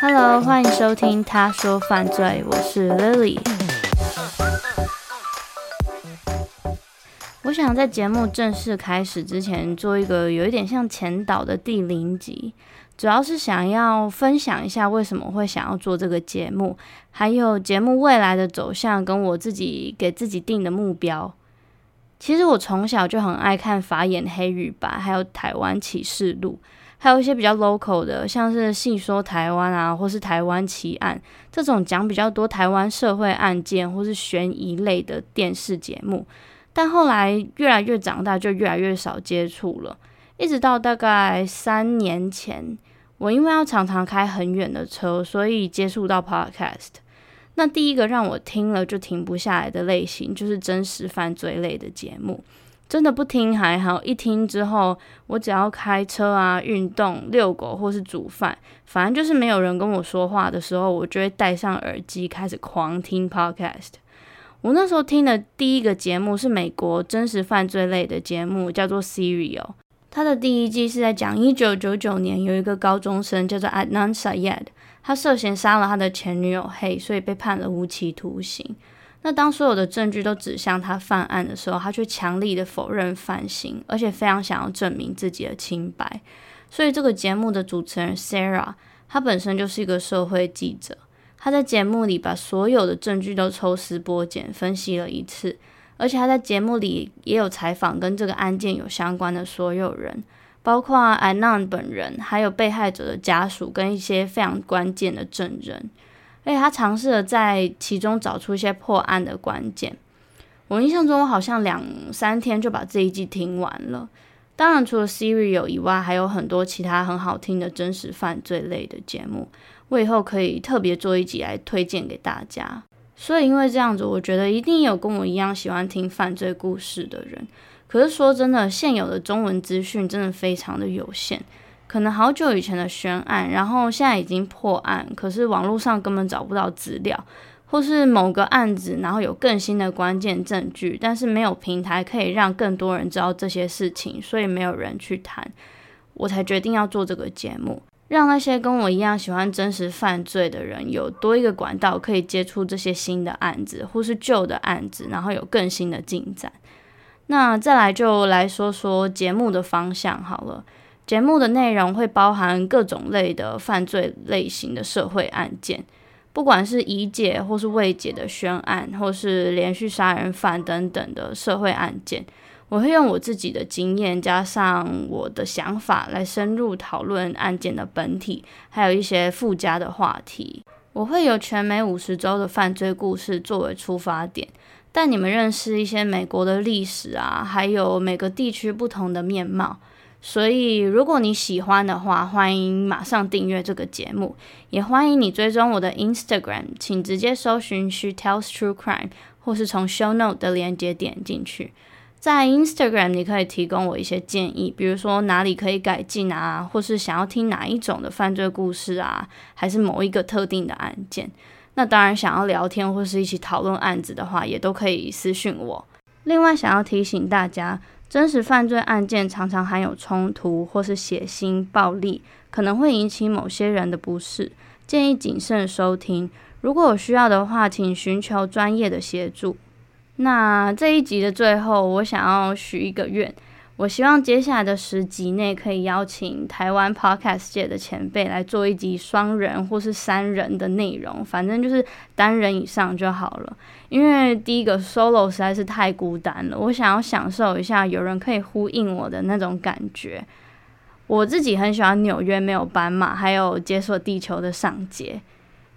Hello，欢迎收听《他说犯罪》，我是 Lily。我想在节目正式开始之前，做一个有一点像前导的第零集，主要是想要分享一下为什么会想要做这个节目，还有节目未来的走向，跟我自己给自己定的目标。其实我从小就很爱看法眼黑与白，还有台湾启示录，还有一些比较 local 的，像是细说台湾啊，或是台湾奇案这种讲比较多台湾社会案件或是悬疑类的电视节目。但后来越来越长大，就越来越少接触了。一直到大概三年前，我因为要常常开很远的车，所以接触到 Podcast。那第一个让我听了就停不下来的类型，就是真实犯罪类的节目。真的不听还好，一听之后，我只要开车啊、运动、遛狗或是煮饭，反正就是没有人跟我说话的时候，我就会戴上耳机开始狂听 Podcast。我那时候听的第一个节目是美国真实犯罪类的节目，叫做《Serial》。它的第一季是在讲一九九九年有一个高中生叫做 Adnan Syed，他涉嫌杀了他的前女友黑所以被判了无期徒刑。那当所有的证据都指向他犯案的时候，他却强力的否认犯行，而且非常想要证明自己的清白。所以这个节目的主持人 Sarah，她本身就是一个社会记者。他在节目里把所有的证据都抽丝剥茧分析了一次，而且他在节目里也有采访跟这个案件有相关的所有人，包括安娜本人，还有被害者的家属跟一些非常关键的证人，而且他尝试了在其中找出一些破案的关键。我印象中，我好像两三天就把这一季听完了。当然，除了 Serial 以外，还有很多其他很好听的真实犯罪类的节目。我以后可以特别做一集来推荐给大家。所以因为这样子，我觉得一定有跟我一样喜欢听犯罪故事的人。可是说真的，现有的中文资讯真的非常的有限，可能好久以前的悬案，然后现在已经破案，可是网络上根本找不到资料，或是某个案子，然后有更新的关键证据，但是没有平台可以让更多人知道这些事情，所以没有人去谈，我才决定要做这个节目。让那些跟我一样喜欢真实犯罪的人有多一个管道可以接触这些新的案子，或是旧的案子，然后有更新的进展。那再来就来说说节目的方向好了。节目的内容会包含各种类的犯罪类型的社会案件，不管是已解或是未解的悬案，或是连续杀人犯等等的社会案件。我会用我自己的经验加上我的想法来深入讨论案件的本体，还有一些附加的话题。我会有全美五十州的犯罪故事作为出发点，带你们认识一些美国的历史啊，还有每个地区不同的面貌。所以，如果你喜欢的话，欢迎马上订阅这个节目，也欢迎你追踪我的 Instagram，请直接搜寻 She Tells True Crime，或是从 Show Note 的链接点进去。在 Instagram，你可以提供我一些建议，比如说哪里可以改进啊，或是想要听哪一种的犯罪故事啊，还是某一个特定的案件。那当然，想要聊天或是一起讨论案子的话，也都可以私讯我。另外，想要提醒大家，真实犯罪案件常常含有冲突或是血腥、暴力，可能会引起某些人的不适，建议谨慎收听。如果有需要的话，请寻求专业的协助。那这一集的最后，我想要许一个愿，我希望接下来的十集内可以邀请台湾 Podcast 界的前辈来做一集双人或是三人的内容，反正就是单人以上就好了。因为第一个 solo 实在是太孤单了，我想要享受一下有人可以呼应我的那种感觉。我自己很喜欢纽约没有斑马，还有解锁地球的尚杰。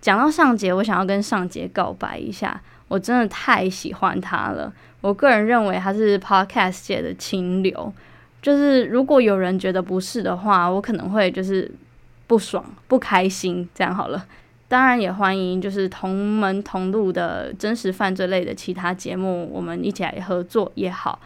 讲到尚杰，我想要跟尚杰告白一下，我真的太喜欢他了。我个人认为他是 podcast 界的清流，就是如果有人觉得不是的话，我可能会就是不爽、不开心，这样好了。当然也欢迎就是同门同路的真实犯罪类的其他节目，我们一起来合作也好。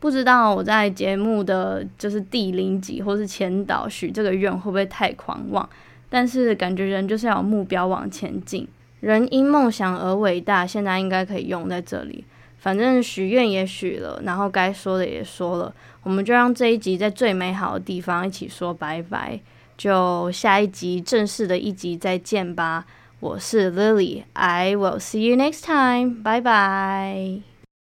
不知道我在节目的就是第零集或是前导许这个愿会不会太狂妄？但是感觉人就是要有目标往前进，人因梦想而伟大，现在应该可以用在这里。反正许愿也许了，然后该说的也说了，我们就让这一集在最美好的地方一起说拜拜，就下一集正式的一集再见吧。我是 Lily，I will see you next time，拜拜。